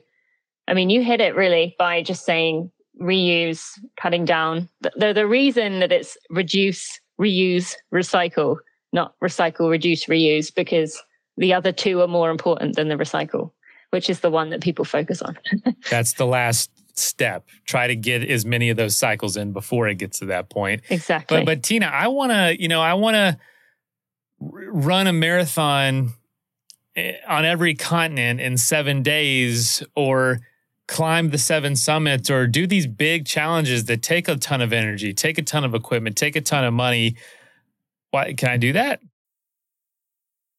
I mean, you hit it really by just saying reuse, cutting down. The, the reason that it's reduce, reuse, recycle, not recycle, reduce, reuse, because the other two are more important than the recycle, which is the one that people focus on.
That's the last step. Try to get as many of those cycles in before it gets to that point.
Exactly.
But but Tina, I want to, you know, I want to run a marathon eh, on every continent in seven days or climb the seven summits or do these big challenges that take a ton of energy, take a ton of equipment, take a ton of money. Why can I do that?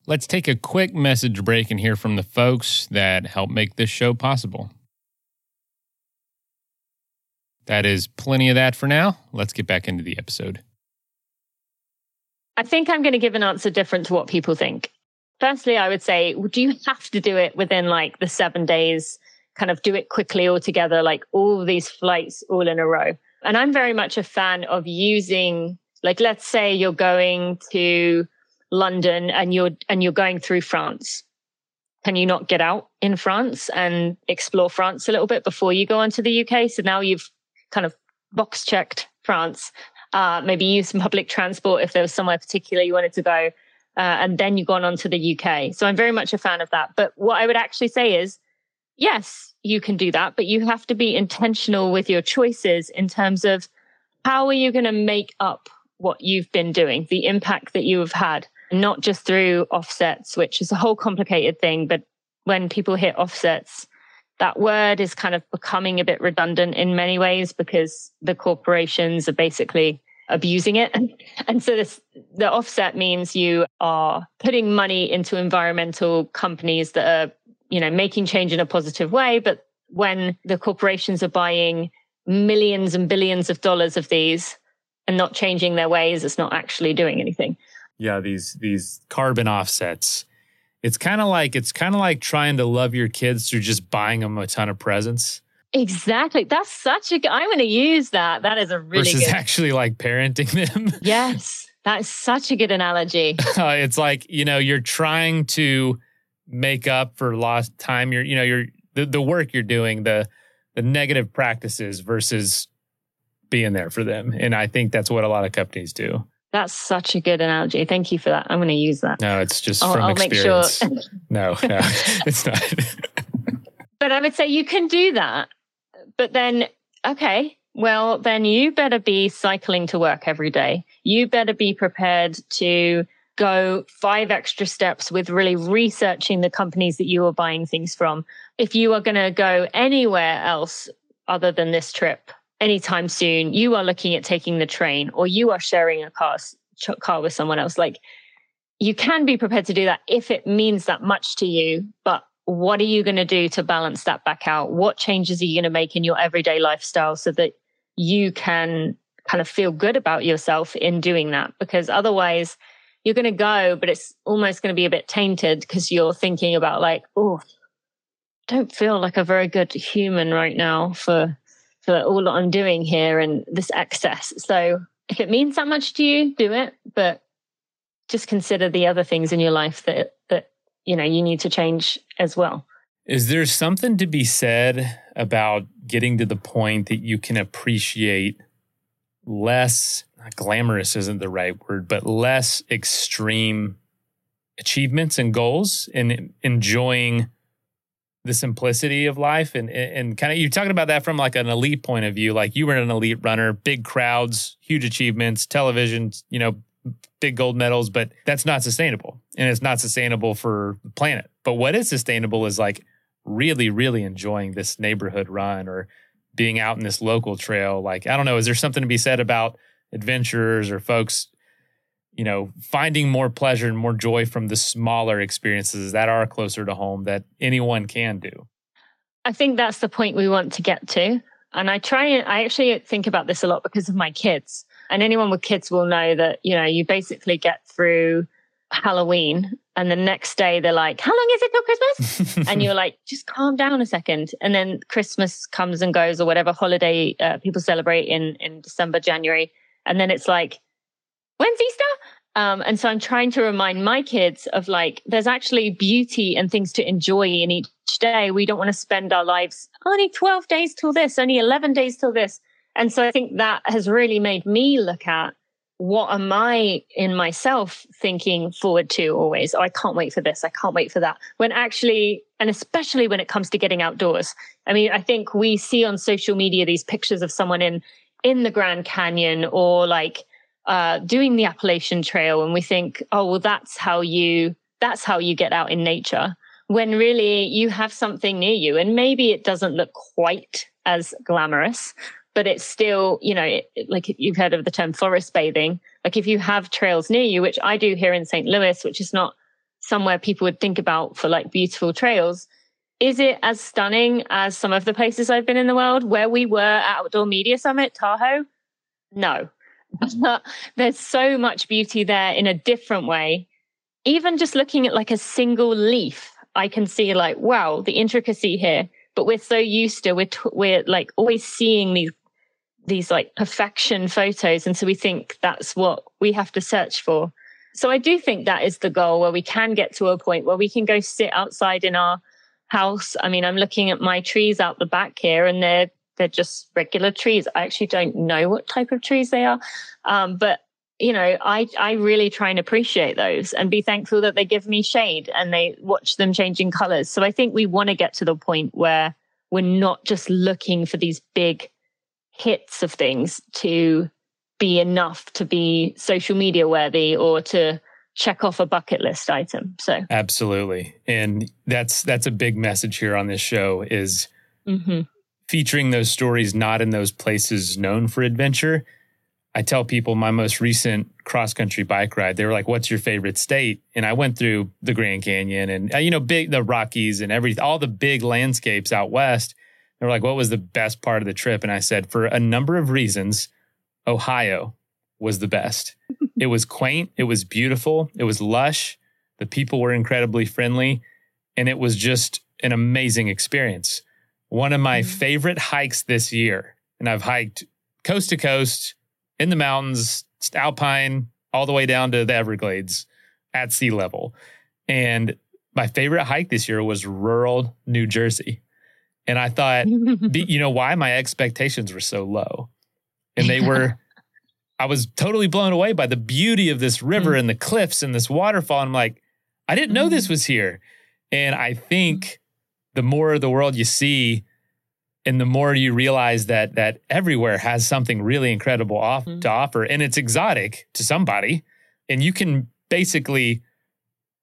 Let's take a quick message break and hear from the folks that help make this show possible. That is plenty of that for now. Let's get back into the episode.
I think I'm going to give an answer different to what people think. Firstly, I would say, do you have to do it within like the seven days kind of do it quickly all together, like all these flights all in a row. And I'm very much a fan of using, like, let's say you're going to London and you're, and you're going through France. Can you not get out in France and explore France a little bit before you go on to the UK? So now you've kind of box checked France. Uh, maybe use some public transport if there was somewhere particular you wanted to go. Uh, and then you've gone on to the UK. So I'm very much a fan of that. But what I would actually say is yes, you can do that, but you have to be intentional with your choices in terms of how are you going to make up what you've been doing, the impact that you have had, not just through offsets, which is a whole complicated thing. But when people hit offsets, that word is kind of becoming a bit redundant in many ways because the corporations are basically abusing it. And so this, the offset means you are putting money into environmental companies that are you know, making change in a positive way. But when the corporations are buying millions and billions of dollars of these and not changing their ways, it's not actually doing anything.
Yeah, these these carbon offsets. It's kind of like it's kind of like trying to love your kids through just buying them a ton of presents.
Exactly. That's such a. I'm going to use that. That is a really
versus
good.
actually like parenting them.
yes, that is such a good analogy.
uh, it's like you know you're trying to make up for lost time. You're you know you're the, the work you're doing the the negative practices versus being there for them. And i think that's what a lot of companies do.
That's such a good analogy. Thank you for that. I'm going to use that.
No it's just
I'll,
from
I'll
experience
make sure.
no no it's not.
But i would say you can do that. But then okay well then you better be cycling to work every day. You better be prepared to go five extra steps with really researching the companies that you are buying things from. If you are going to go anywhere else other than this trip anytime soon, you are looking at taking the train or you are sharing a car, car with someone else. Like you can be prepared to do that if it means that much to you, but what are you going to do to balance that back out? What changes are you going to make in your everyday lifestyle so that you can kind of feel good about yourself in doing that? Because otherwise, you're going to go, but it's almost going to be a bit tainted because you're thinking about like, oh, don't feel like a very good human right now for for all that I'm doing here and this excess. So if it means that much to you, do it. But just consider the other things in your life that that you know you need to change as well.
Is there something to be said about getting to the point that you can appreciate less glamorous isn't the right word, but less extreme achievements and goals and enjoying the simplicity of life. And and kind of you're talking about that from like an elite point of view. Like you were an elite runner big crowds huge achievements television you know big gold medals but that's not sustainable. And it's not sustainable for the planet. But what is sustainable is like really really enjoying this neighborhood run or being out in this local trail. Like i don't know is there something to be said about adventurers or folks you know finding more pleasure and more joy from the smaller experiences that are closer to home that anyone can do.
I think that's the point we want to get to. And i try and i actually think about this a lot because of my kids. And anyone with kids will know that you know you basically get through halloween and the next day they're like how long is it till christmas? And you're like just calm down a second. And then christmas comes and goes or whatever holiday uh, people celebrate in in december january and then it's like, when's Easter? Um, and so I'm trying to remind my kids of like, there's actually beauty and things to enjoy in each day. We don't want to spend our lives only 12 days till this, only 11 days till this. And so I think that has really made me look at what am I in myself thinking forward to always? Oh, I can't wait for this. I can't wait for that. When actually, and especially when it comes to getting outdoors. I mean, I think we see on social media these pictures of someone in in the Grand Canyon or like uh, doing the Appalachian Trail, and we think, oh, well, that's how you that's how you get out in nature when really you have something near you. And maybe it doesn't look quite as glamorous but it's still you know it, like you've heard of the term forest bathing. Like if you have trails near you which i do here in st louis which is not somewhere people would think about for like beautiful trails is it as stunning as some of the places i've been in the world? Where we were at outdoor media summit tahoe? No. There's so much beauty there in a different way. Even just looking at like a single leaf I can see like, wow, the intricacy here. But we're so used to we're t- we're like always seeing these these like perfection photos, and so we think that's what we have to search for. So I do think that is the goal where we can get to a point where we can go sit outside in our house. I mean, I'm looking at my trees out the back here, and they're they're just regular trees. I actually don't know what type of trees they are, um, but you know, I, I really try and appreciate those and be thankful that they give me shade and they watch them changing colors. So I think we want to get to the point where we're not just looking for these big hits of things to be enough to be social media worthy or to check off a bucket list item. So
absolutely. And that's, that's a big message here on this show is mm-hmm. featuring those stories, not in those places known for adventure, I tell people my most recent cross country bike ride, they were like, "What's your favorite state?" And I went through the Grand Canyon and you know, big the Rockies and everything, all the big landscapes out west. They were like, "What was the best part of the trip?" And I said, "For a number of reasons, Ohio was the best. it was quaint, it was beautiful, it was lush, the people were incredibly friendly, and it was just an amazing experience. One of my mm-hmm. favorite hikes this year, and I've hiked coast to coast." in the mountains, alpine, all the way down to the Everglades at sea level. And my favorite hike this year was rural New Jersey. And I thought, you know, why my expectations were so low. And they were, I was totally blown away by the beauty of this river mm. and the cliffs and this waterfall. And I'm like, I didn't know this mm. was here. And I think the more of the world you see, and the more you realize that that everywhere has something really incredible off mm-hmm. to offer and it's exotic to somebody and you can basically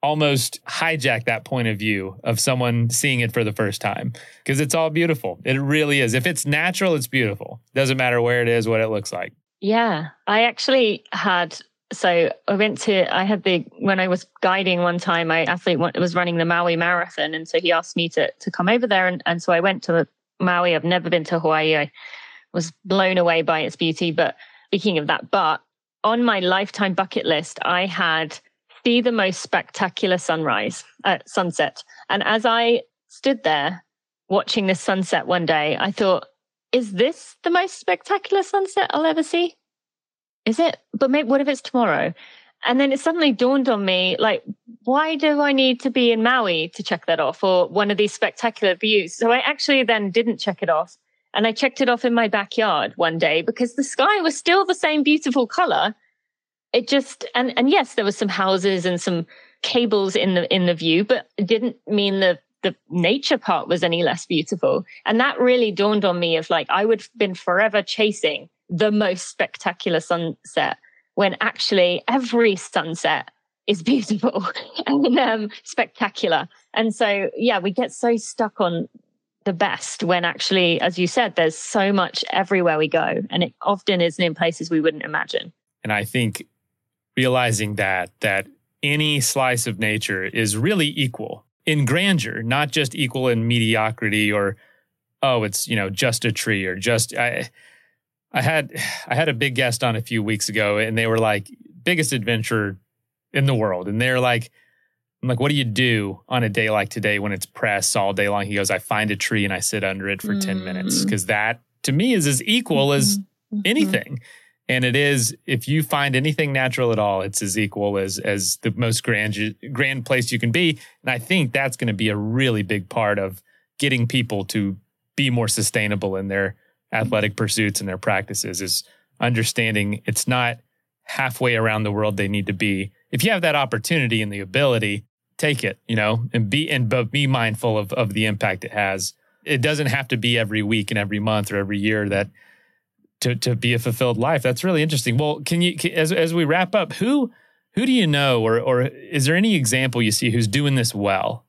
almost hijack that point of view of someone seeing it for the first time because it's all beautiful it really is if it's natural it's beautiful doesn't matter where it is what it looks like
yeah i actually had so I went to I had the when I was guiding one time my athlete was running the Maui marathon and so he asked me to to come over there and, and so I went to Maui. I've never been to Hawaii. I was blown away by its beauty. But speaking of that, but on my lifetime bucket list, I had see the most spectacular sunrise, uh, sunset. And as I stood there watching this sunset one day, I thought, is this the most spectacular sunset I'll ever see? Is it? But maybe what if it's tomorrow? And then it suddenly dawned on me, like, why do I need to be in Maui to check that off or one of these spectacular views? So I actually then didn't check it off. And I checked it off in my backyard one day because the sky was still the same beautiful color. It just, and, and yes, there were some houses and some cables in the, in the view, but it didn't mean the, the nature part was any less beautiful. And that really dawned on me of like, I would have been forever chasing the most spectacular sunset when actually every sunset is beautiful and um, spectacular. And so, yeah, we get so stuck on the best when actually, as you said, there's so much everywhere we go. And it often isn't in places we wouldn't imagine.
And I think realizing that, that any slice of nature is really equal in grandeur, not just equal in mediocrity or, oh, it's, you know, just a tree or just, I, I had I had a big guest on a few weeks ago, and they were like biggest adventure in the world, and they're like, I'm like, what do you do on a day like today when it's press all day long? He goes, I find a tree and I sit under it for mm. 10 minutes because that to me is as equal mm-hmm. as mm-hmm. And it is, if you find anything natural at all, it's as equal as as the most grand grand place you can be. And I think that's going to be a really big part of getting people to be more sustainable in their athletic pursuits and their practices is understanding it's not halfway around the world they need to be. If you have that opportunity and the ability, take it, you know, and be and but be mindful of of the impact it has. It doesn't have to be every week and every month or every year that to to be a fulfilled life. That's really interesting. Well, can you as as we wrap up, who who do you know, or or is there any example you see who's doing this well,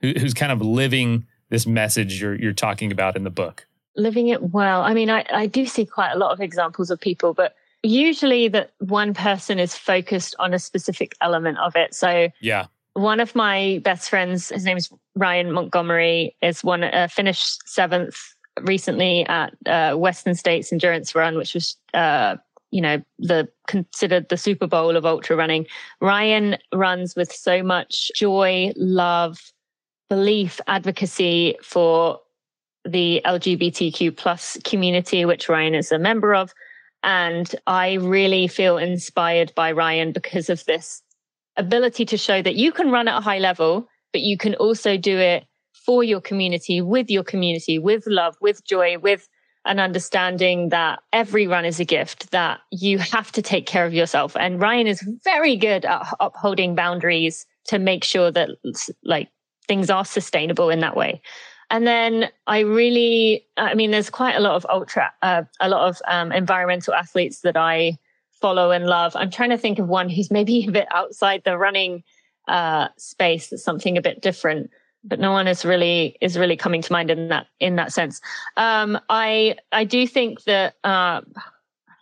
who, who's kind of living this message you're you're talking about in the book?
Living it well. I mean, I, I do see quite a lot of examples of people, but usually that one person is focused on a specific element of it. So
yeah,
one of my best friends, his name is Ryan Montgomery, is one uh, finished seventh recently at uh, Western States Endurance Run, which was uh, you know the considered the Super Bowl of ultra running. Ryan runs with so much joy, love, belief, advocacy for the LGBTQ plus community, which Ryan is a member of. And I really feel inspired by Ryan because of this ability to show that you can run at a high level, but you can also do it for your community, with your community, with love, with joy, with an understanding that every run is a gift, that you have to take care of yourself. And Ryan is very good at upholding boundaries to make sure that like things are sustainable in that way. And then I really, I mean, there's quite a lot of ultra, uh, a lot of um, environmental athletes that I follow and love. I'm trying to think of one who's maybe a bit outside the running uh, space, that's something a bit different but no one is really is really coming to mind in that in that sense. Um, I I do think that uh,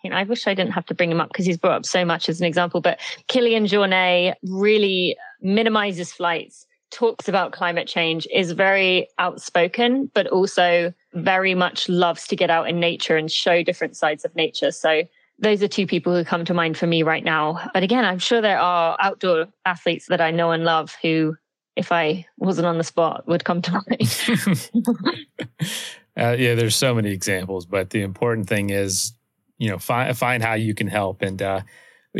you know I wish I didn't have to bring him up because he's brought up so much as an example. But Kilian Jornet really minimizes flights, talks about climate change, is very outspoken, but also very much loves to get out in nature and show different sides of nature. So those are two people who come to mind for me right now. But again, I'm sure there are outdoor athletes that I know and love who if I wasn't on the spot would come to mind.
uh, yeah, there's so many examples, but the important thing is, you know, find find how you can help. And uh,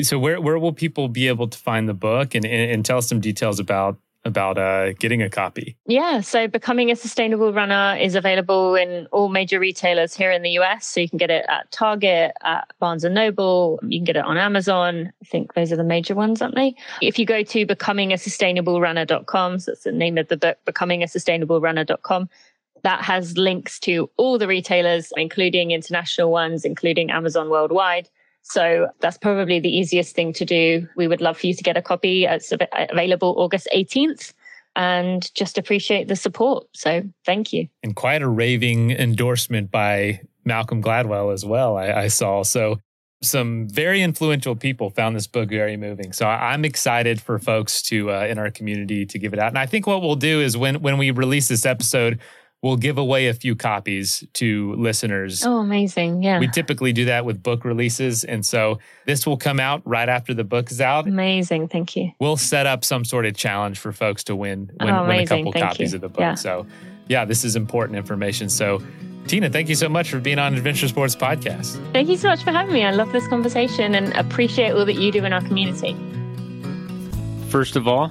so, where where will people be able to find the book and, and, and tell us some details about about uh, getting a copy?
Yeah, so Becoming a Sustainable Runner is available in all major retailers here in the US. So you can get it at Target, at Barnes and Noble, you can get it on Amazon. I think those are the major ones, aren't they? If you go to becomingaSustainableRunner.com, so that's the name of the book, becomingaSustainableRunner.com, that has links to all the retailers, including international ones, including Amazon worldwide. So that's probably the easiest thing to do. We would love for you to get a copy. It's available August 18th and just appreciate the support. So thank you.
And quite a raving endorsement by Malcolm Gladwell as well, I, I saw. So some very influential people found this book very moving. So I'm excited for folks to uh, in our community to give it out. And I think what we'll do is when when we release this episode, we'll give away a few copies to listeners.
Oh, amazing. Yeah.
We typically do that with book releases. And so this will come out right after the book is out.
Amazing. Thank you.
We'll set up some sort of challenge for folks to win, win, oh, win a couple thank copies you. of the book. Yeah. So, yeah, this is important information. So, Tina, thank you so much for being on Adventure Sports Podcast.
Thank you so much for having me. I love this conversation and appreciate all that you do in our community.
First of all,